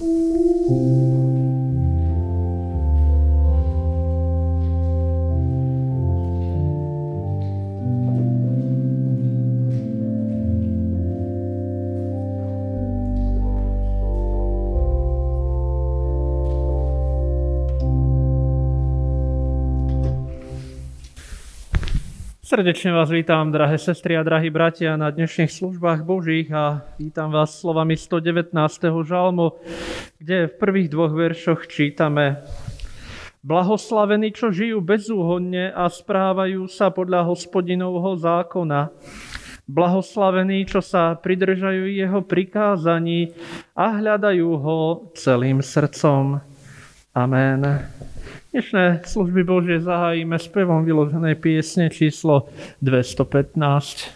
Ooh. Srdečne vás vítam, drahé sestry a drahí bratia, na dnešných službách Božích a vítam vás slovami 119. žalmu, kde v prvých dvoch veršoch čítame Blahoslavení, čo žijú bezúhodne a správajú sa podľa hospodinovho zákona. Blahoslavení, čo sa pridržajú jeho prikázaní a hľadajú ho celým srdcom. Amen. Dnešné služby Božie zahájime spevom vyloženej piesne číslo 215.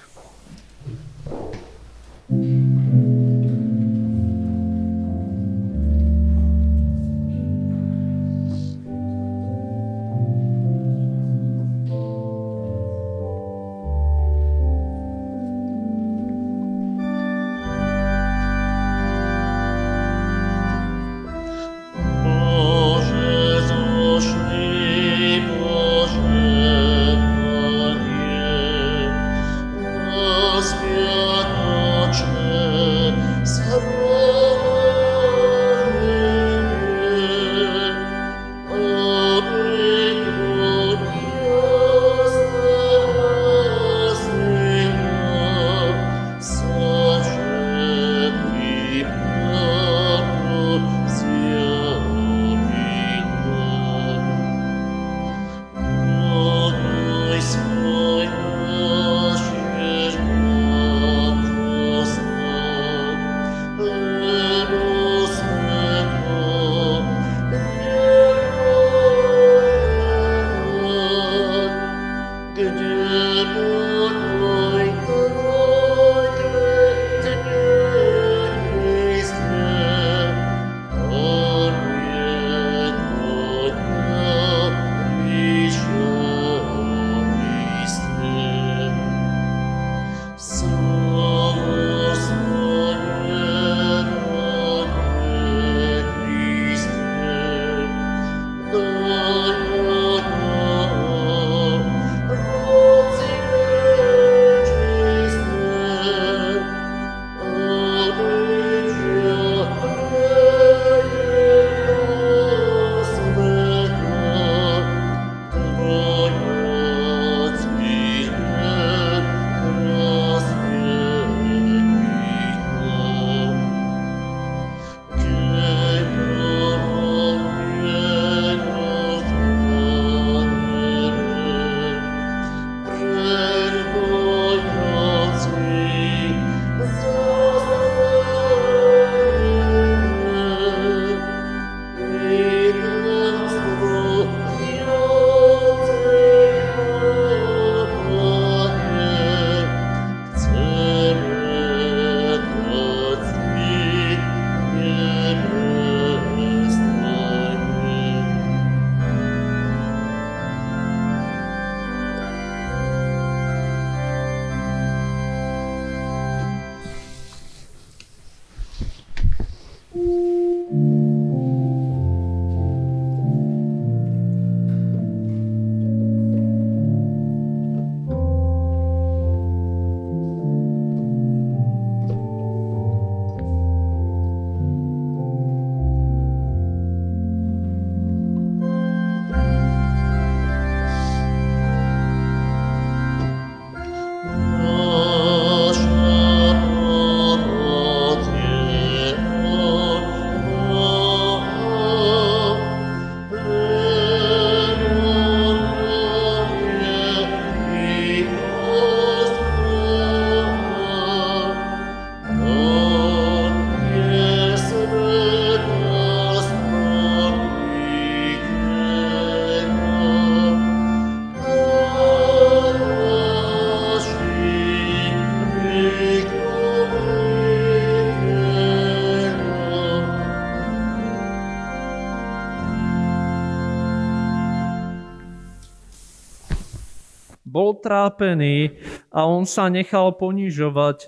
trápený a on sa nechal ponižovať.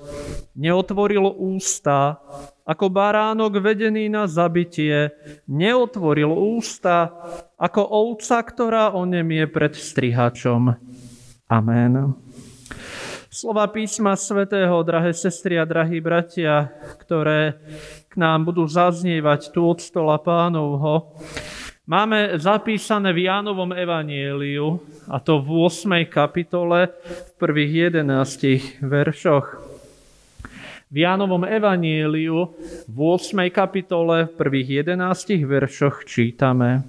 Neotvoril ústa ako baránok vedený na zabitie, neotvoril ústa, ako ovca, ktorá onemie pred strihačom. Amen. Slova písma svätého, drahé sestry a drahí bratia, ktoré k nám budú zaznievať tu od stola pánovho, máme zapísané v Jánovom evanieliu, a to v 8. kapitole, v prvých 11 veršoch. V Jánovom evanieliu v 8. kapitole v prvých 11 veršoch čítame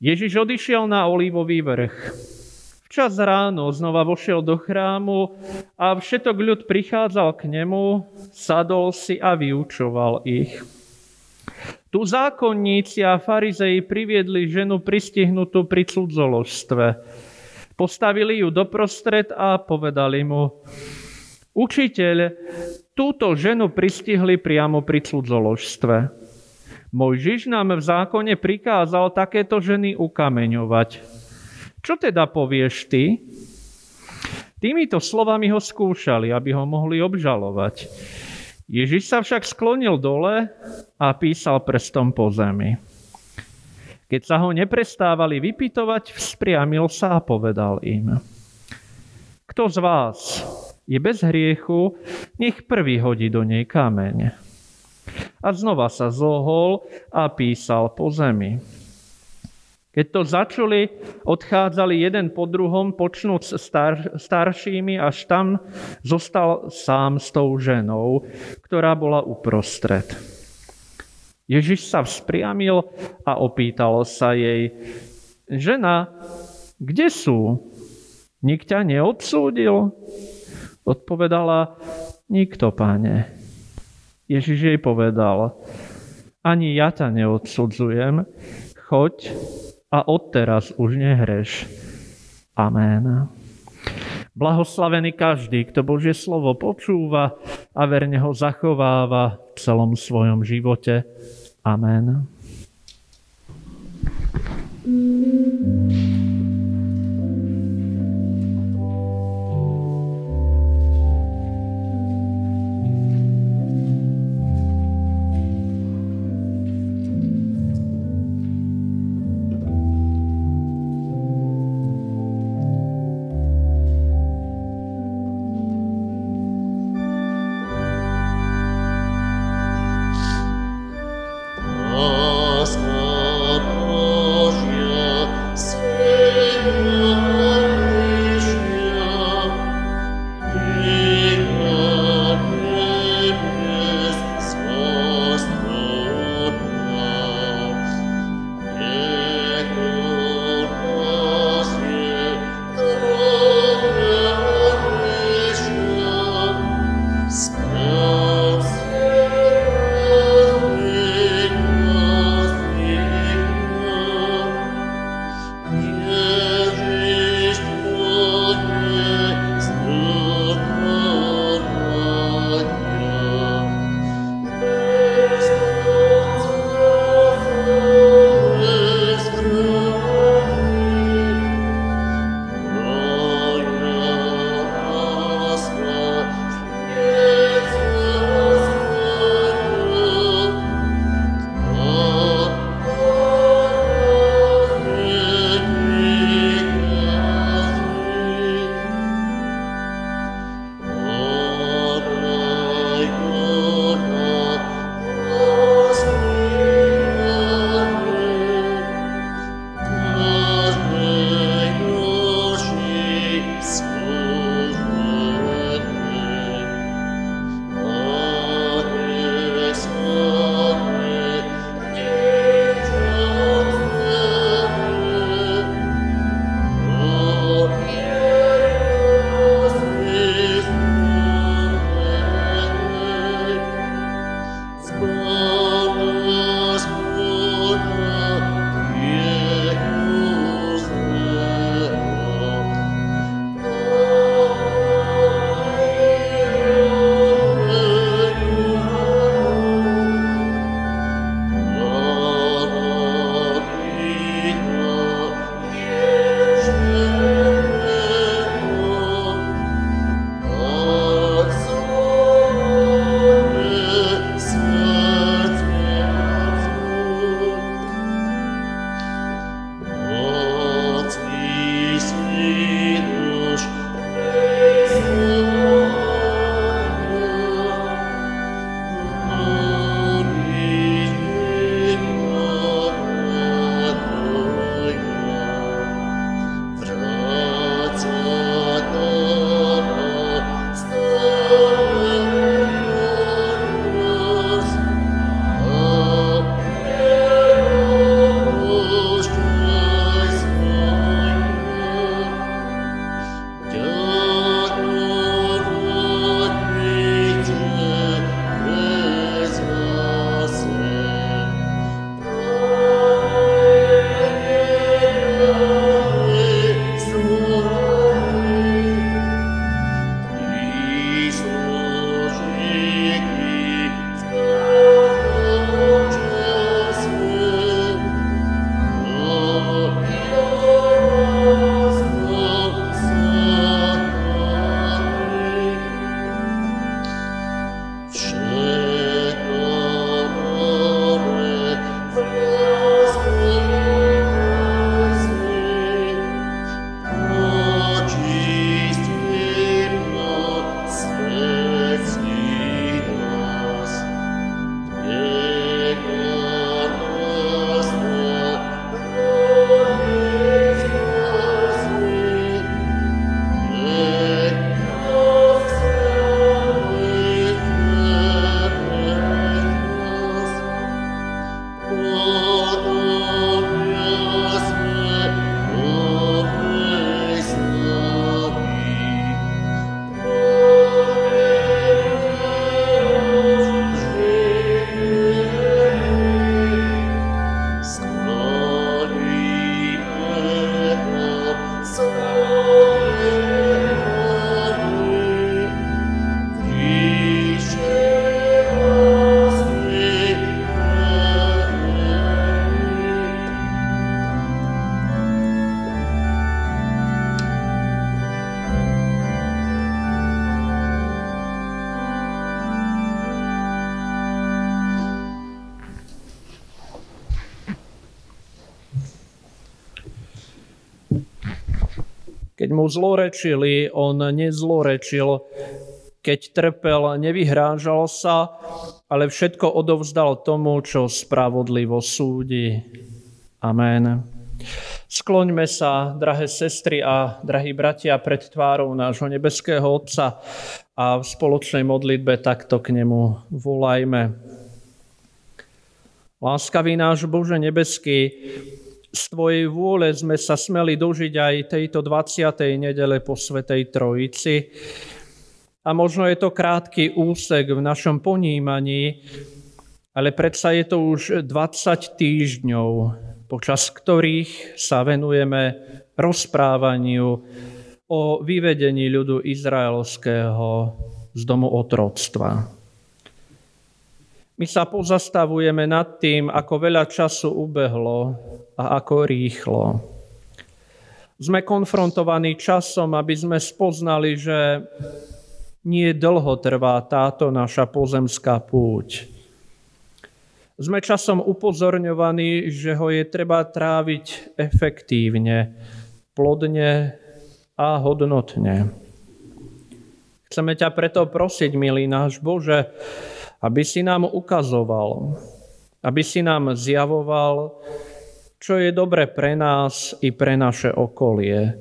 Ježiš odišiel na olívový vrch. Včas ráno znova vošiel do chrámu a všetok ľud prichádzal k nemu, sadol si a vyučoval ich. Tu zákonníci a farizeji priviedli ženu pristihnutú pri cudzoložstve. Postavili ju doprostred a povedali mu, Učiteľ, túto ženu pristihli priamo pri cudzoložstve. Mojžiš nám v zákone prikázal takéto ženy ukameňovať. Čo teda povieš ty? Týmito slovami ho skúšali, aby ho mohli obžalovať. Ježiš sa však sklonil dole a písal prstom po zemi. Keď sa ho neprestávali vypytovať, vzpriamil sa a povedal im. Kto z vás, je bez hriechu, nech prvý hodí do nej kameň. A znova sa zohol a písal po zemi. Keď to začuli, odchádzali jeden po druhom, počnúť star, staršími, až tam zostal sám s tou ženou, ktorá bola uprostred. Ježiš sa vzpriamil a opýtal sa jej, žena, kde sú? Nik ťa neodsúdil? Odpovedala, nikto, páne. Ježiš jej povedal, ani ja ťa neodsudzujem, choď a odteraz už nehreš. Amen. Blahoslavený každý, kto Božie slovo počúva a verne ho zachováva v celom svojom živote. Amen. Láska Božia, zlorečili, on nezlorečil. Keď trpel, nevyhrážal sa, ale všetko odovzdal tomu, čo spravodlivo súdi. Amen. Skloňme sa, drahé sestry a drahí bratia, pred tvárou nášho nebeského Otca a v spoločnej modlitbe takto k nemu volajme. Láskavý náš Bože nebeský, z Tvojej vôle sme sa smeli dožiť aj tejto 20. nedele po Svetej Trojici. A možno je to krátky úsek v našom ponímaní, ale predsa je to už 20 týždňov, počas ktorých sa venujeme rozprávaniu o vyvedení ľudu izraelského z domu otroctva. My sa pozastavujeme nad tým, ako veľa času ubehlo a ako rýchlo. Sme konfrontovaní časom, aby sme spoznali, že nie dlho trvá táto naša pozemská púť. Sme časom upozorňovaní, že ho je treba tráviť efektívne, plodne a hodnotne. Chceme ťa preto prosiť, milý náš Bože, aby si nám ukazoval, aby si nám zjavoval, čo je dobre pre nás i pre naše okolie.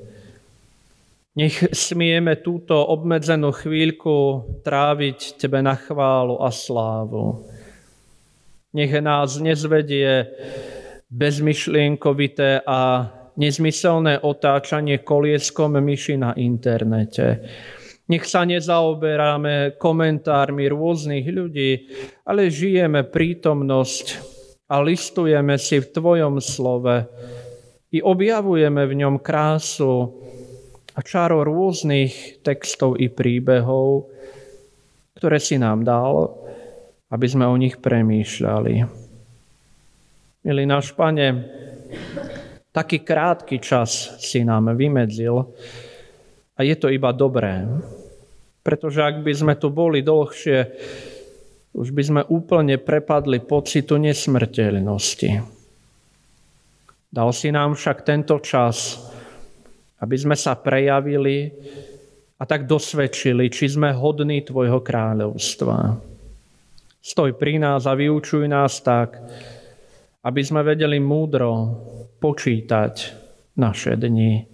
Nech smieme túto obmedzenú chvíľku tráviť Tebe na chválu a slávu. Nech nás nezvedie bezmyšlienkovité a nezmyselné otáčanie kolieskom myši na internete nech sa nezaoberáme komentármi rôznych ľudí, ale žijeme prítomnosť a listujeme si v Tvojom slove i objavujeme v ňom krásu a čaro rôznych textov i príbehov, ktoré si nám dal, aby sme o nich premýšľali. Milý náš Pane, taký krátky čas si nám vymedzil a je to iba dobré. Pretože ak by sme tu boli dlhšie, už by sme úplne prepadli pocitu nesmrteľnosti. Dal si nám však tento čas, aby sme sa prejavili a tak dosvedčili, či sme hodní Tvojho kráľovstva. Stoj pri nás a vyučuj nás tak, aby sme vedeli múdro počítať naše dni.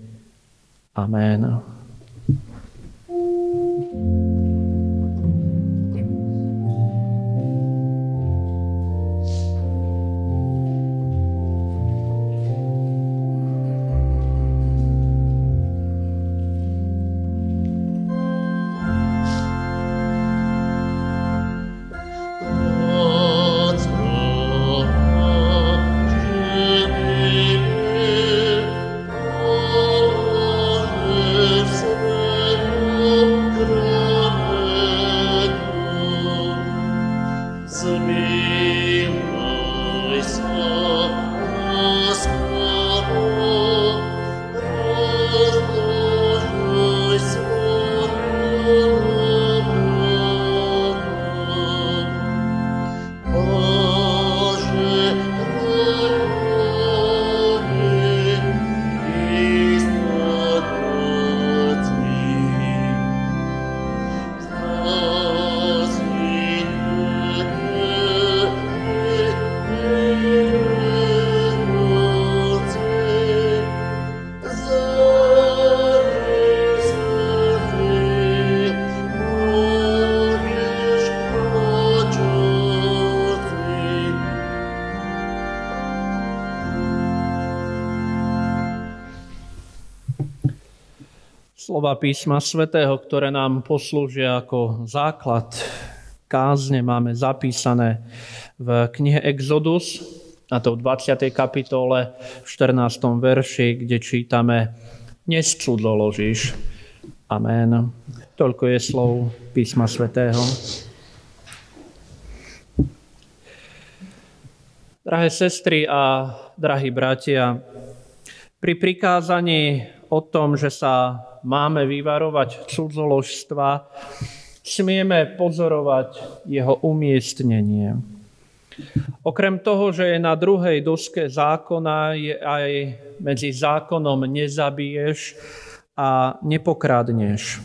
Amen. Slova písma svätého, ktoré nám poslúžia ako základ kázne, máme zapísané v knihe Exodus, a to v 20. kapitole, v 14. verši, kde čítame Nescudzoložíš. Amen. Toľko je slov písma svätého. Drahé sestry a drahí bratia, pri prikázaní o tom, že sa máme vyvarovať cudzoložstva, smieme pozorovať jeho umiestnenie. Okrem toho, že je na druhej doske zákona, je aj medzi zákonom nezabiješ a nepokradneš.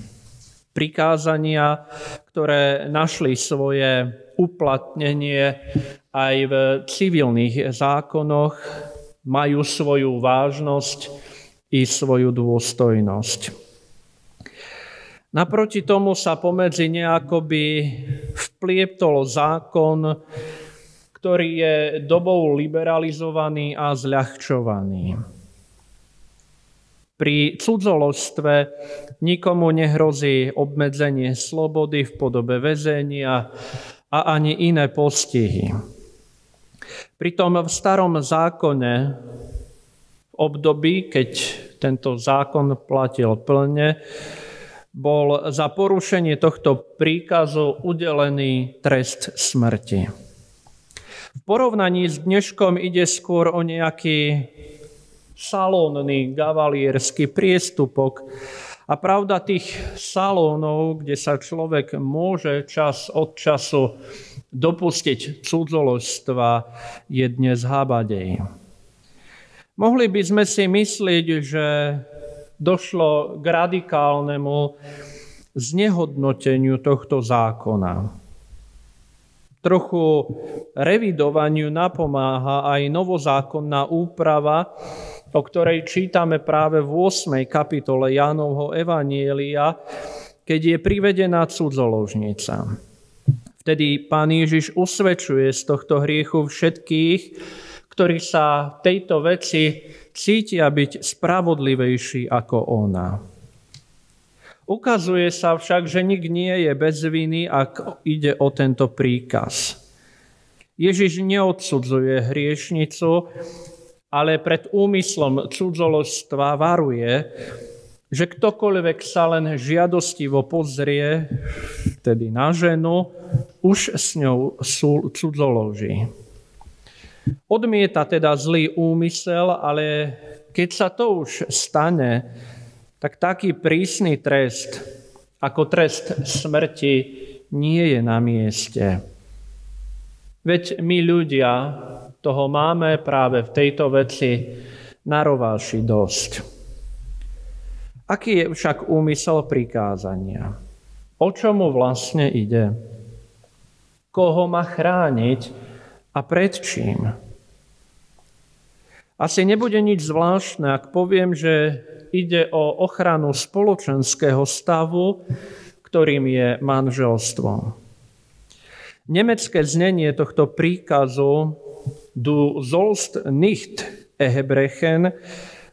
Prikázania, ktoré našli svoje uplatnenie aj v civilných zákonoch, majú svoju vážnosť i svoju dôstojnosť. Naproti tomu sa pomedzi nejakoby vplieptol zákon, ktorý je dobou liberalizovaný a zľahčovaný. Pri cudzoložstve nikomu nehrozí obmedzenie slobody v podobe väzenia a ani iné postihy. Pritom v starom zákone, období, keď tento zákon platil plne, bol za porušenie tohto príkazu udelený trest smrti. V porovnaní s dneškom ide skôr o nejaký salónny gavalierský priestupok. A pravda tých salónov, kde sa človek môže čas od času dopustiť cudzoložstva, je dnes hábadej. Mohli by sme si myslieť, že došlo k radikálnemu znehodnoteniu tohto zákona. Trochu revidovaniu napomáha aj novozákonná úprava, o ktorej čítame práve v 8. kapitole Jánovho Evanielia, keď je privedená cudzoložnica. Vtedy pán Ježiš usvedčuje z tohto hriechu všetkých, ktorí sa tejto veci cítia byť spravodlivejší ako ona. Ukazuje sa však, že nik nie je bez viny, ak ide o tento príkaz. Ježiš neodsudzuje hriešnicu, ale pred úmyslom cudzoložstva varuje, že ktokoľvek sa len žiadostivo pozrie, tedy na ženu, už s ňou cudzoloží. Odmieta teda zlý úmysel, ale keď sa to už stane, tak taký prísny trest ako trest smrti nie je na mieste. Veď my ľudia toho máme práve v tejto veci narováši dosť. Aký je však úmysel prikázania? O čomu vlastne ide? Koho má chrániť a pred čím? Asi nebude nič zvláštne, ak poviem, že ide o ochranu spoločenského stavu, ktorým je manželstvo. Nemecké znenie tohto príkazu Du sollst nicht ehebrechen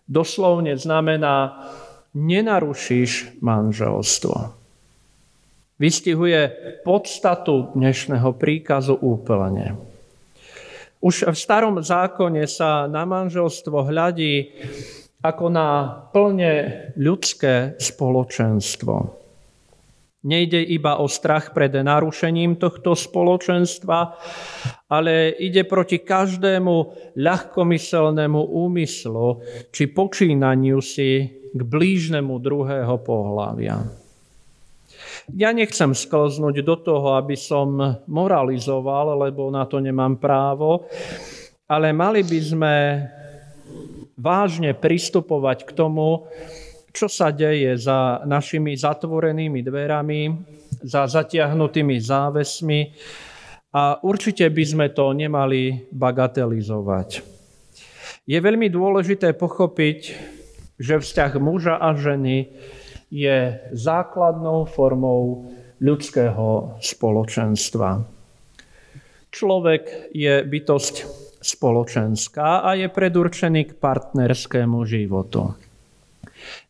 doslovne znamená nenarušíš manželstvo. Vystihuje podstatu dnešného príkazu úplne. Už v starom zákone sa na manželstvo hľadí ako na plne ľudské spoločenstvo. Nejde iba o strach pred narušením tohto spoločenstva, ale ide proti každému ľahkomyselnému úmyslu či počínaniu si k blížnemu druhého pohľavia. Ja nechcem sklznúť do toho, aby som moralizoval, lebo na to nemám právo, ale mali by sme vážne pristupovať k tomu, čo sa deje za našimi zatvorenými dverami, za zatiahnutými závesmi a určite by sme to nemali bagatelizovať. Je veľmi dôležité pochopiť, že vzťah muža a ženy je základnou formou ľudského spoločenstva. Človek je bytosť spoločenská a je predurčený k partnerskému životu.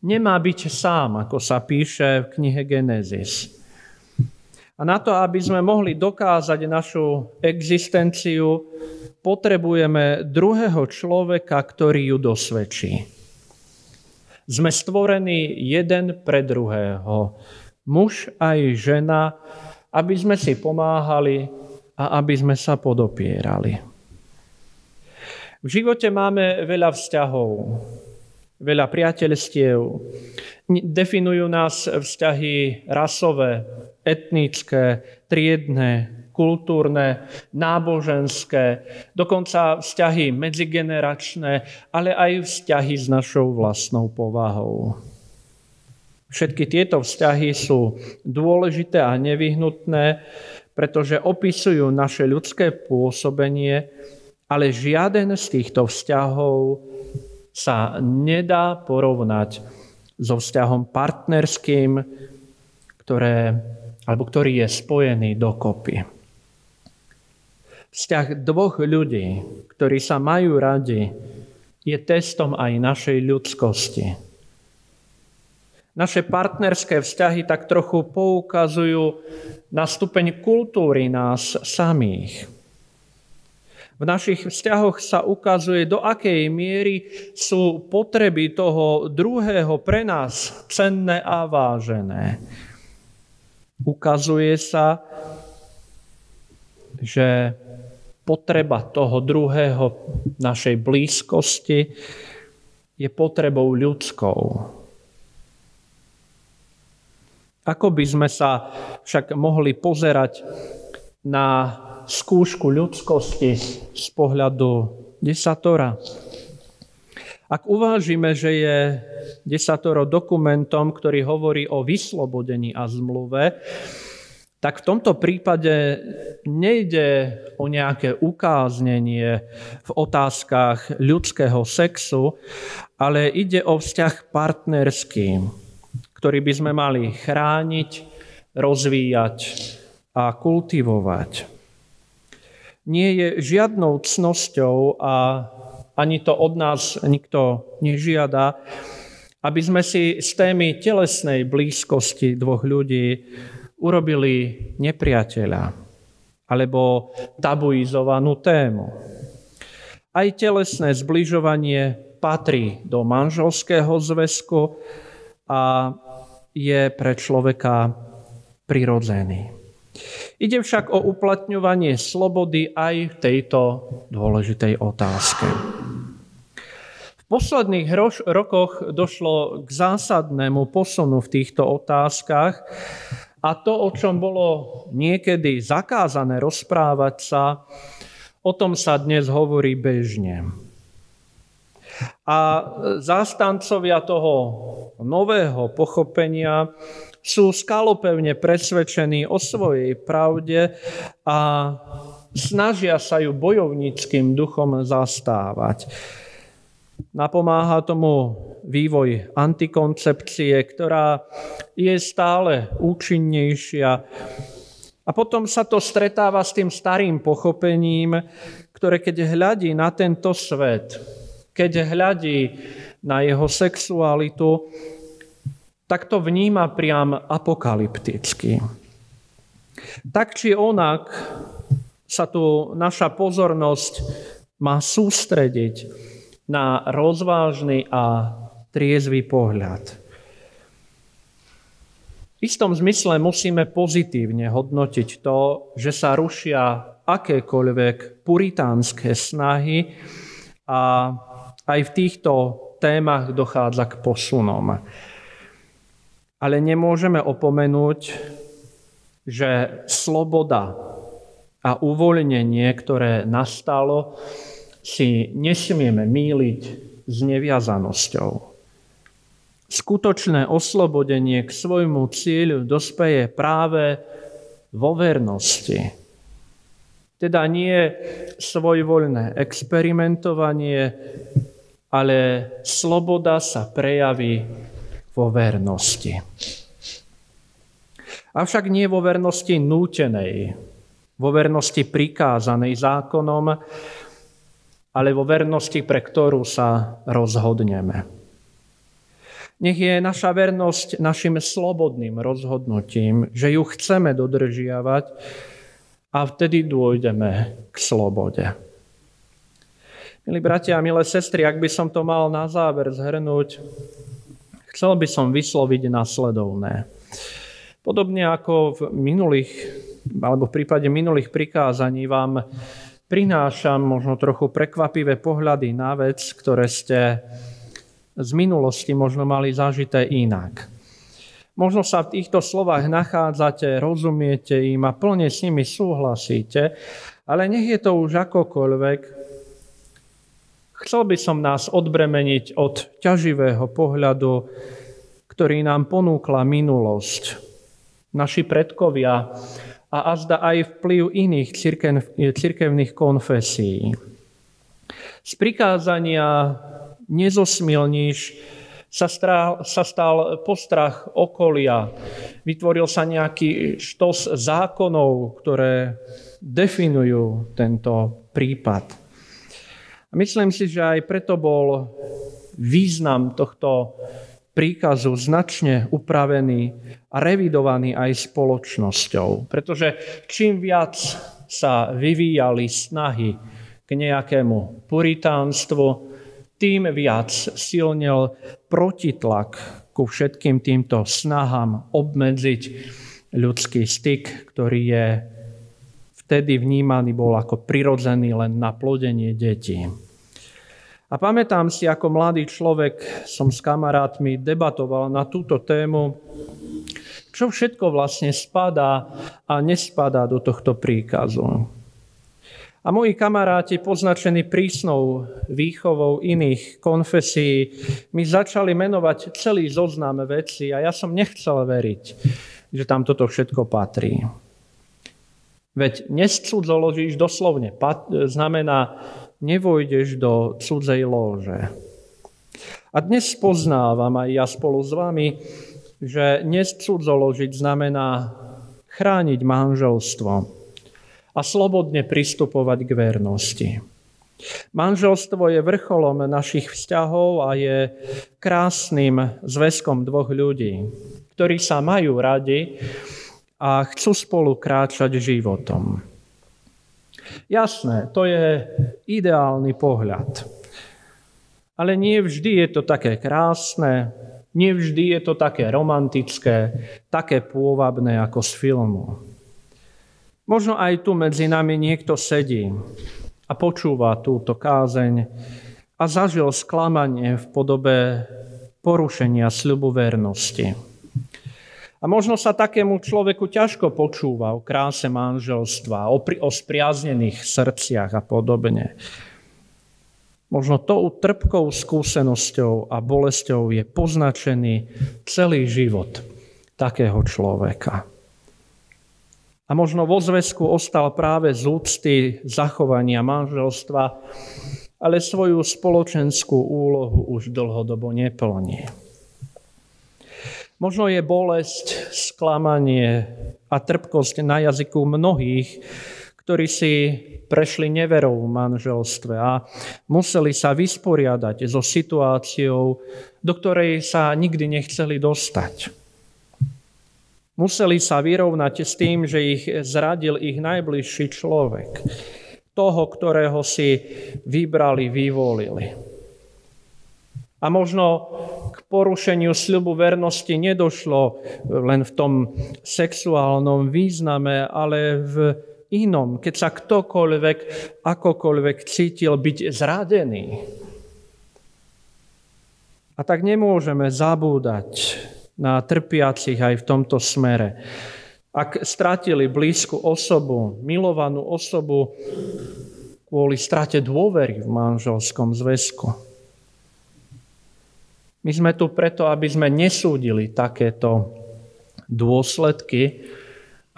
Nemá byť sám, ako sa píše v knihe Genesis. A na to, aby sme mohli dokázať našu existenciu, potrebujeme druhého človeka, ktorý ju dosvedčí. Sme stvorení jeden pre druhého, muž aj žena, aby sme si pomáhali a aby sme sa podopierali. V živote máme veľa vzťahov veľa priateľstiev. Definujú nás vzťahy rasové, etnické, triedne, kultúrne, náboženské, dokonca vzťahy medzigeneračné, ale aj vzťahy s našou vlastnou povahou. Všetky tieto vzťahy sú dôležité a nevyhnutné, pretože opisujú naše ľudské pôsobenie, ale žiaden z týchto vzťahov sa nedá porovnať so vzťahom partnerským, ktoré, alebo ktorý je spojený dokopy. Vzťah dvoch ľudí, ktorí sa majú radi, je testom aj našej ľudskosti. Naše partnerské vzťahy tak trochu poukazujú na stupeň kultúry nás samých. V našich vzťahoch sa ukazuje, do akej miery sú potreby toho druhého pre nás cenné a vážené. Ukazuje sa, že potreba toho druhého našej blízkosti je potrebou ľudskou. Ako by sme sa však mohli pozerať na skúšku ľudskosti z pohľadu desatora? Ak uvážime, že je desatoro dokumentom, ktorý hovorí o vyslobodení a zmluve, tak v tomto prípade nejde o nejaké ukáznenie v otázkach ľudského sexu, ale ide o vzťah partnerský ktorý by sme mali chrániť, rozvíjať a kultivovať. Nie je žiadnou cnosťou a ani to od nás nikto nežiada, aby sme si z témy telesnej blízkosti dvoch ľudí urobili nepriateľa alebo tabuizovanú tému. Aj telesné zbližovanie patrí do manželského zväzku a je pre človeka prirodzený. Ide však o uplatňovanie slobody aj v tejto dôležitej otázke. V posledných rokoch došlo k zásadnému posunu v týchto otázkach a to, o čom bolo niekedy zakázané rozprávať sa, o tom sa dnes hovorí bežne. A zástancovia toho nového pochopenia sú skalopevne presvedčení o svojej pravde a snažia sa ju bojovníckým duchom zastávať. Napomáha tomu vývoj antikoncepcie, ktorá je stále účinnejšia. A potom sa to stretáva s tým starým pochopením, ktoré keď hľadí na tento svet, keď hľadí na jeho sexualitu, tak to vníma priam apokalypticky. Tak či onak sa tu naša pozornosť má sústrediť na rozvážny a triezvy pohľad. V istom zmysle musíme pozitívne hodnotiť to, že sa rušia akékoľvek puritánske snahy a aj v týchto témach dochádza k posunom. Ale nemôžeme opomenúť, že sloboda a uvoľnenie, ktoré nastalo, si nesmieme míliť s neviazanosťou. Skutočné oslobodenie k svojmu cieľu dospeje práve vo vernosti. Teda nie svojvoľné experimentovanie, ale sloboda sa prejaví vo vernosti. Avšak nie vo vernosti nútenej, vo vernosti prikázanej zákonom, ale vo vernosti, pre ktorú sa rozhodneme. Nech je naša vernosť našim slobodným rozhodnutím, že ju chceme dodržiavať a vtedy dôjdeme k slobode. Milí bratia a milé sestry, ak by som to mal na záver zhrnúť, chcel by som vysloviť nasledovné. Podobne ako v minulých, alebo v prípade minulých prikázaní vám prinášam možno trochu prekvapivé pohľady na vec, ktoré ste z minulosti možno mali zažité inak. Možno sa v týchto slovách nachádzate, rozumiete im a plne s nimi súhlasíte, ale nech je to už akokoľvek, Chcel by som nás odbremeniť od ťaživého pohľadu, ktorý nám ponúkla minulosť, naši predkovia a azda aj vplyv iných cirkevných konfesí. Z prikázania nezosmilníš sa, stal, sa stal postrach okolia. Vytvoril sa nejaký štos zákonov, ktoré definujú tento prípad. Myslím si, že aj preto bol význam tohto príkazu značne upravený a revidovaný aj spoločnosťou. Pretože čím viac sa vyvíjali snahy k nejakému puritánstvu, tým viac silnil protitlak ku všetkým týmto snahám obmedziť ľudský styk, ktorý je vtedy vnímaný bol ako prirodzený len na plodenie detí. A pamätám si, ako mladý človek som s kamarátmi debatoval na túto tému, čo všetko vlastne spadá a nespadá do tohto príkazu. A moji kamaráti, poznačení prísnou výchovou iných konfesí, mi začali menovať celý zoznam veci a ja som nechcel veriť, že tam toto všetko patrí. Veď nescudzoložíš doslovne, znamená nevojdeš do cudzej lóže. A dnes poznávam aj ja spolu s vami, že nescudzoložiť znamená chrániť manželstvo a slobodne pristupovať k vernosti. Manželstvo je vrcholom našich vzťahov a je krásnym zväzkom dvoch ľudí, ktorí sa majú radi a chcú spolu kráčať životom. Jasné, to je ideálny pohľad. Ale nie vždy je to také krásne, nie vždy je to také romantické, také pôvabné ako z filmu. Možno aj tu medzi nami niekto sedí a počúva túto kázeň a zažil sklamanie v podobe porušenia sľubu vernosti. A možno sa takému človeku ťažko počúva o kráse manželstva, o, pri, o spriaznených srdciach a podobne. Možno tou trpkou skúsenosťou a bolesťou je poznačený celý život takého človeka. A možno vo zväzku ostal práve z úcty zachovania manželstva, ale svoju spoločenskú úlohu už dlhodobo neplní. Možno je bolesť, sklamanie a trpkosť na jazyku mnohých, ktorí si prešli neverou v manželstve a museli sa vysporiadať so situáciou, do ktorej sa nikdy nechceli dostať. Museli sa vyrovnať s tým, že ich zradil ich najbližší človek, toho, ktorého si vybrali, vyvolili. A možno porušeniu sľubu vernosti nedošlo len v tom sexuálnom význame, ale v inom, keď sa ktokoľvek, akokoľvek cítil byť zradený. A tak nemôžeme zabúdať na trpiacich aj v tomto smere. Ak stratili blízku osobu, milovanú osobu kvôli strate dôvery v manželskom zväzku. My sme tu preto, aby sme nesúdili takéto dôsledky,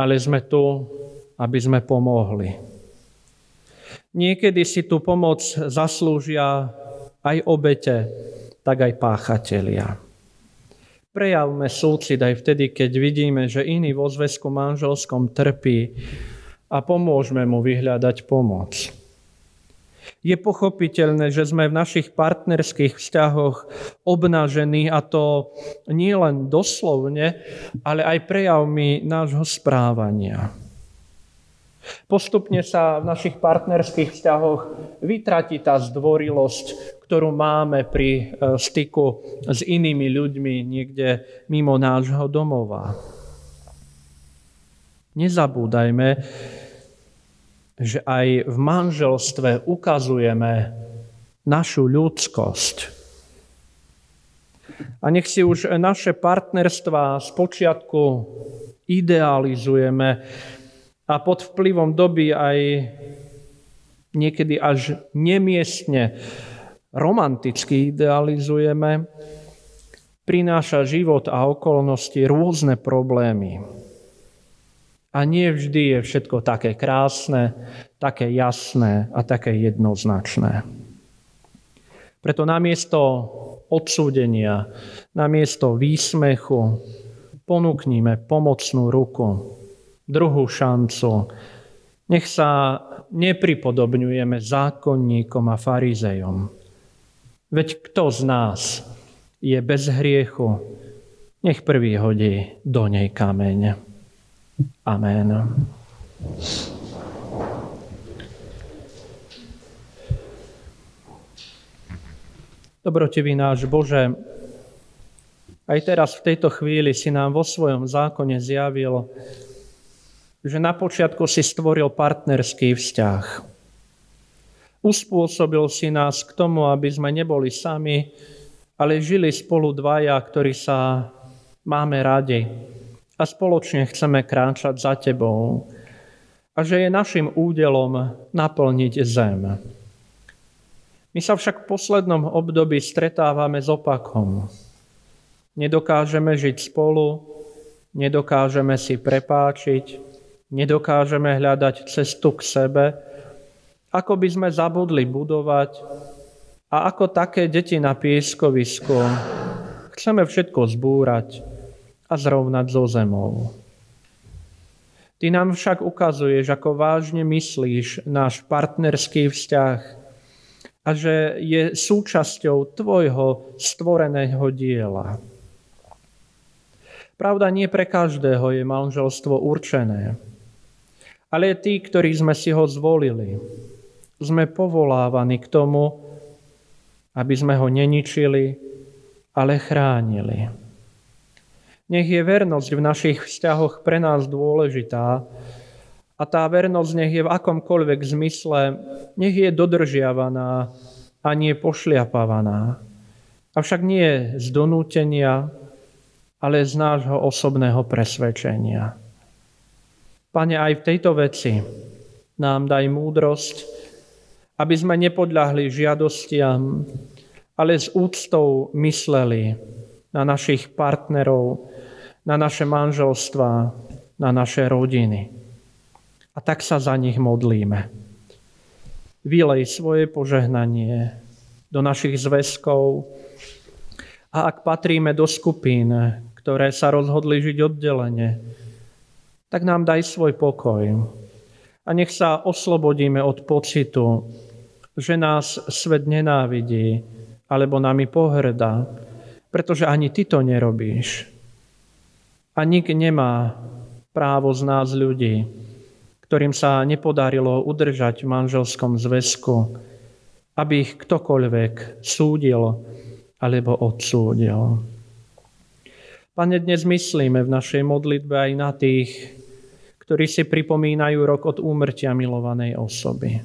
ale sme tu, aby sme pomohli. Niekedy si tú pomoc zaslúžia aj obete, tak aj páchatelia. Prejavme súcit aj vtedy, keď vidíme, že iný vo zväzku manželskom trpí a pomôžme mu vyhľadať pomoc. Je pochopiteľné, že sme v našich partnerských vzťahoch obnažení a to nie len doslovne, ale aj prejavmi nášho správania. Postupne sa v našich partnerských vzťahoch vytratí tá zdvorilosť, ktorú máme pri e, styku s inými ľuďmi niekde mimo nášho domova. Nezabúdajme, že aj v manželstve ukazujeme našu ľudskosť. A nech si už naše partnerstva z počiatku idealizujeme a pod vplyvom doby aj niekedy až nemiestne romanticky idealizujeme, prináša život a okolnosti rôzne problémy. A nie vždy je všetko také krásne, také jasné a také jednoznačné. Preto namiesto odsúdenia, namiesto výsmechu ponúknime pomocnú ruku, druhú šancu. Nech sa nepripodobňujeme zákonníkom a farizejom. Veď kto z nás je bez hriechu, nech prvý hodí do nej kameň. Amen. Dobrotivý náš Bože, aj teraz v tejto chvíli si nám vo svojom zákone zjavil, že na počiatku si stvoril partnerský vzťah. Uspôsobil si nás k tomu, aby sme neboli sami, ale žili spolu dvaja, ktorí sa máme radi a spoločne chceme kráčať za Tebou a že je našim údelom naplniť zem. My sa však v poslednom období stretávame s opakom. Nedokážeme žiť spolu, nedokážeme si prepáčiť, nedokážeme hľadať cestu k sebe, ako by sme zabudli budovať a ako také deti na pieskovisku chceme všetko zbúrať a zrovnať so zemou. Ty nám však ukazuješ, ako vážne myslíš náš partnerský vzťah a že je súčasťou tvojho stvoreného diela. Pravda, nie pre každého je manželstvo určené, ale tí, ktorí sme si ho zvolili, sme povolávaní k tomu, aby sme ho neničili, ale chránili. Nech je vernosť v našich vzťahoch pre nás dôležitá a tá vernosť nech je v akomkoľvek zmysle, nech je dodržiavaná a nie pošliapavaná. Avšak nie z donútenia, ale z nášho osobného presvedčenia. Pane, aj v tejto veci nám daj múdrosť, aby sme nepodľahli žiadostiam, ale s úctou mysleli na našich partnerov, na naše manželstva, na naše rodiny. A tak sa za nich modlíme. Vylej svoje požehnanie do našich zväzkov a ak patríme do skupín, ktoré sa rozhodli žiť oddelenie, tak nám daj svoj pokoj. A nech sa oslobodíme od pocitu, že nás svet nenávidí alebo nami pohrdá, pretože ani ty to nerobíš. A nik nemá právo z nás ľudí, ktorým sa nepodarilo udržať v manželskom zväzku, aby ich ktokoľvek súdil alebo odsúdil. Pane, dnes myslíme v našej modlitbe aj na tých, ktorí si pripomínajú rok od úmrtia milovanej osoby.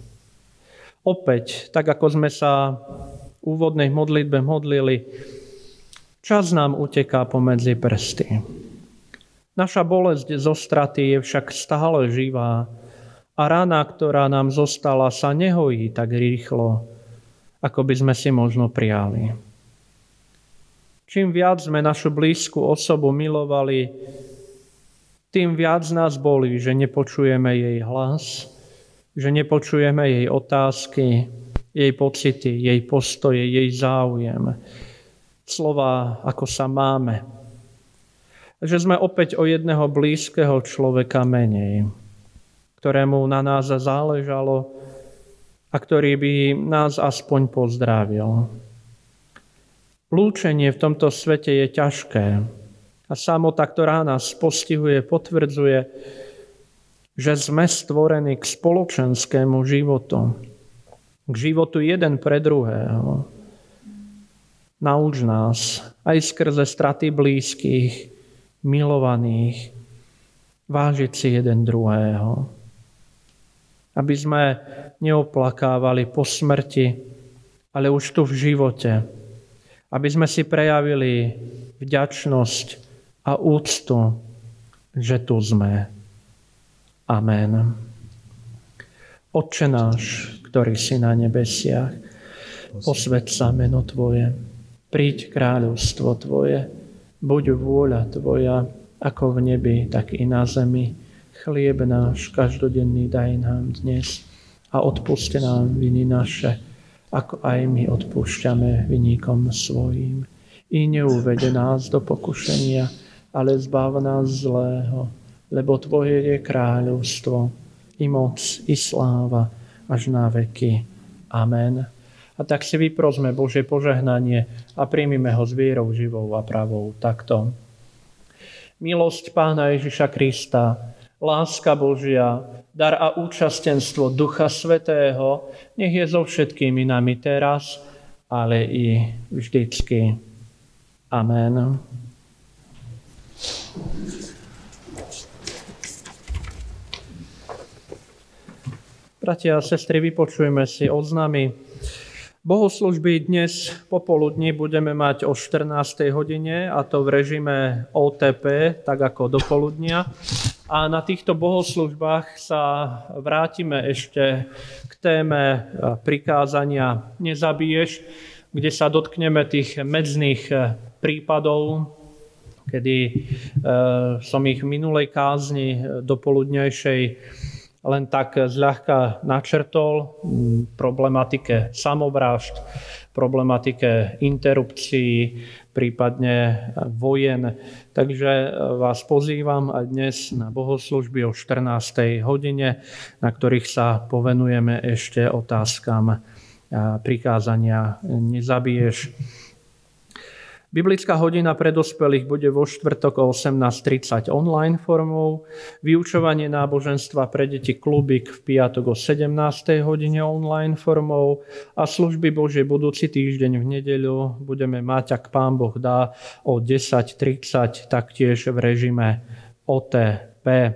Opäť, tak ako sme sa v úvodnej modlitbe modlili, čas nám uteká pomedzi prsty. Naša bolesť zo straty je však stále živá a rana, ktorá nám zostala, sa nehojí tak rýchlo, ako by sme si možno prijali. Čím viac sme našu blízku osobu milovali, tým viac nás bolí, že nepočujeme jej hlas, že nepočujeme jej otázky, jej pocity, jej postoje, jej záujem. Slova, ako sa máme, že sme opäť o jedného blízkeho človeka menej, ktorému na nás záležalo a ktorý by nás aspoň pozdravil. Lúčenie v tomto svete je ťažké a samota, ktorá nás postihuje, potvrdzuje, že sme stvorení k spoločenskému životu. K životu jeden pre druhého. Nauč nás aj skrze straty blízkych, milovaných, vážiť si jeden druhého. Aby sme neoplakávali po smrti, ale už tu v živote. Aby sme si prejavili vďačnosť a úctu, že tu sme. Amen. Otče náš, ktorý si na nebesiach, posved sa meno Tvoje, Príď kráľovstvo Tvoje, buď vôľa Tvoja, ako v nebi, tak i na zemi. Chlieb náš každodenný daj nám dnes a odpuste nám viny naše, ako aj my odpúšťame vyníkom svojim. I neuvede nás do pokušenia, ale zbav nás zlého, lebo Tvoje je kráľovstvo, i moc, i sláva, až na veky. Amen. A tak si vyprosme Bože požehnanie a príjmime ho s vierou živou a pravou takto. Milosť Pána Ježiša Krista, láska Božia, dar a účastenstvo Ducha Svetého, nech je so všetkými nami teraz, ale i vždycky. Amen. Bratia a sestry, vypočujeme si oznámy Bohoslužby dnes popoludní budeme mať o 14. hodine a to v režime OTP, tak ako do poludnia. A na týchto bohoslužbách sa vrátime ešte k téme prikázania nezabiješ, kde sa dotkneme tých medzných prípadov, kedy e, som ich v minulej kázni do poludnejšej len tak zľahka načrtol problematike samovrážd, problematike interrupcií, prípadne vojen. Takže vás pozývam aj dnes na bohoslužby o 14. hodine, na ktorých sa povenujeme ešte otázkam prikázania nezabiješ. Biblická hodina pre dospelých bude vo štvrtok o 18.30 online formou, vyučovanie náboženstva pre deti klubik v piatok o 17. hodine online formou a služby Bože budúci týždeň v nedeľu budeme mať, ak Pán Boh dá, o 10.30 taktiež v režime OTP.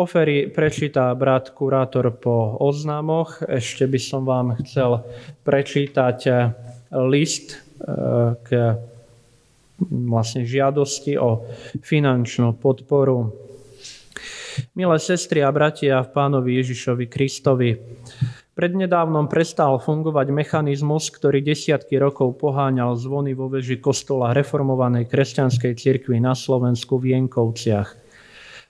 Ofery prečíta brat kurátor po oznámoch. Ešte by som vám chcel prečítať list eh, k vlastne žiadosti o finančnú podporu. Milé sestry a bratia v pánovi Ježišovi Kristovi, prednedávnom prestal fungovať mechanizmus, ktorý desiatky rokov poháňal zvony vo veži kostola reformovanej kresťanskej cirkvi na Slovensku v Jenkovciach.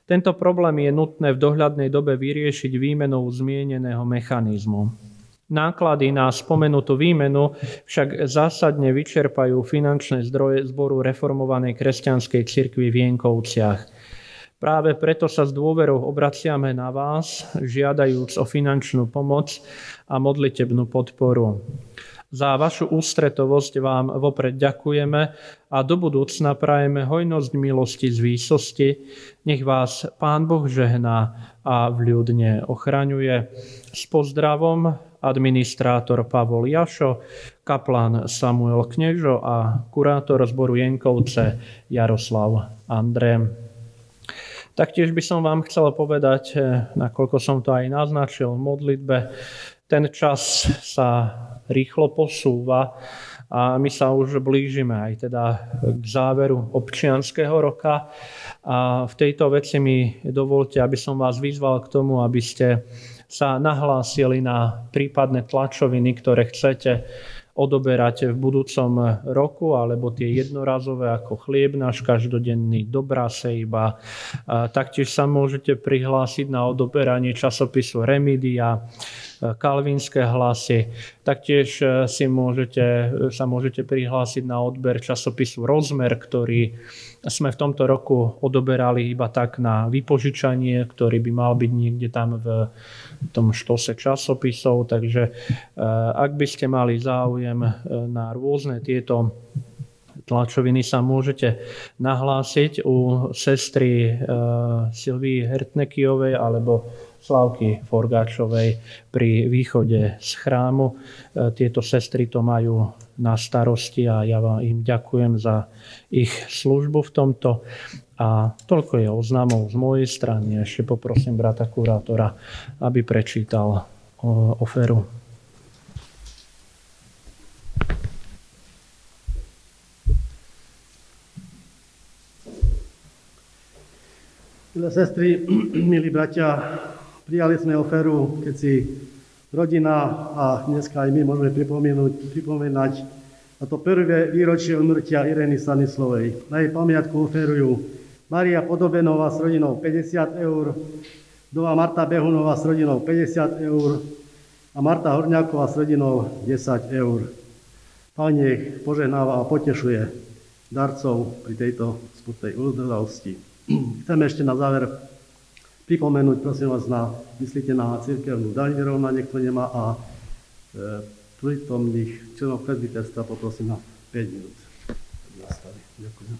Tento problém je nutné v dohľadnej dobe vyriešiť výmenou zmieneného mechanizmu. Náklady na spomenutú výmenu však zásadne vyčerpajú finančné zdroje zboru reformovanej kresťanskej cirkvi v Jenkovciach. Práve preto sa s dôverou obraciame na vás, žiadajúc o finančnú pomoc a modlitebnú podporu. Za vašu ústretovosť vám vopred ďakujeme a do budúcna prajeme hojnosť milosti z výsosti. Nech vás Pán Boh žehná a vľudne ochraňuje. S pozdravom administrátor Pavol Jašo, kaplán Samuel Knežo a kurátor zboru Jenkovce Jaroslav André. Taktiež by som vám chcel povedať, eh, nakoľko som to aj naznačil v modlitbe, ten čas sa rýchlo posúva a my sa už blížime aj teda k záveru občianského roka. A v tejto veci mi dovolte, aby som vás vyzval k tomu, aby ste sa nahlásili na prípadné tlačoviny, ktoré chcete odoberať v budúcom roku, alebo tie jednorazové ako chlieb náš každodenný, dobrá sejba. Taktiež sa môžete prihlásiť na odoberanie časopisu Remedia, kalvínske hlasy. Taktiež si môžete, sa môžete prihlásiť na odber časopisu Rozmer, ktorý sme v tomto roku odoberali iba tak na vypožičanie, ktorý by mal byť niekde tam v tom štose časopisov. Takže eh, ak by ste mali záujem eh, na rôzne tieto tlačoviny sa môžete nahlásiť u sestry eh, Silvii Hertnekijovej alebo Slavky Forgáčovej pri východe z chrámu. Tieto sestry to majú na starosti a ja vám im ďakujem za ich službu v tomto. A toľko je oznámov z mojej strany. Ešte poprosím brata kurátora, aby prečítal oferu. Milé sestry, milí bratia, prijali sme oferu, keď si rodina a dneska aj my môžeme pripomínať A to prvé výročie umrtia Ireny Stanislovej. Na jej pamiatku oferujú Maria Podobenová s rodinou 50 eur, Dova Marta Behunová s rodinou 50 eur a Marta Horňáková s rodinou 10 eur. Pán nech požehnáva a potešuje darcov pri tejto smutnej udalosti. Chcem ešte na záver pripomenúť, prosím vás, na, myslíte na církevnú daň vyrovnanie, kto nemá a e, prítomných členov presbyterstva poprosím na 5 minút. Ďakujem.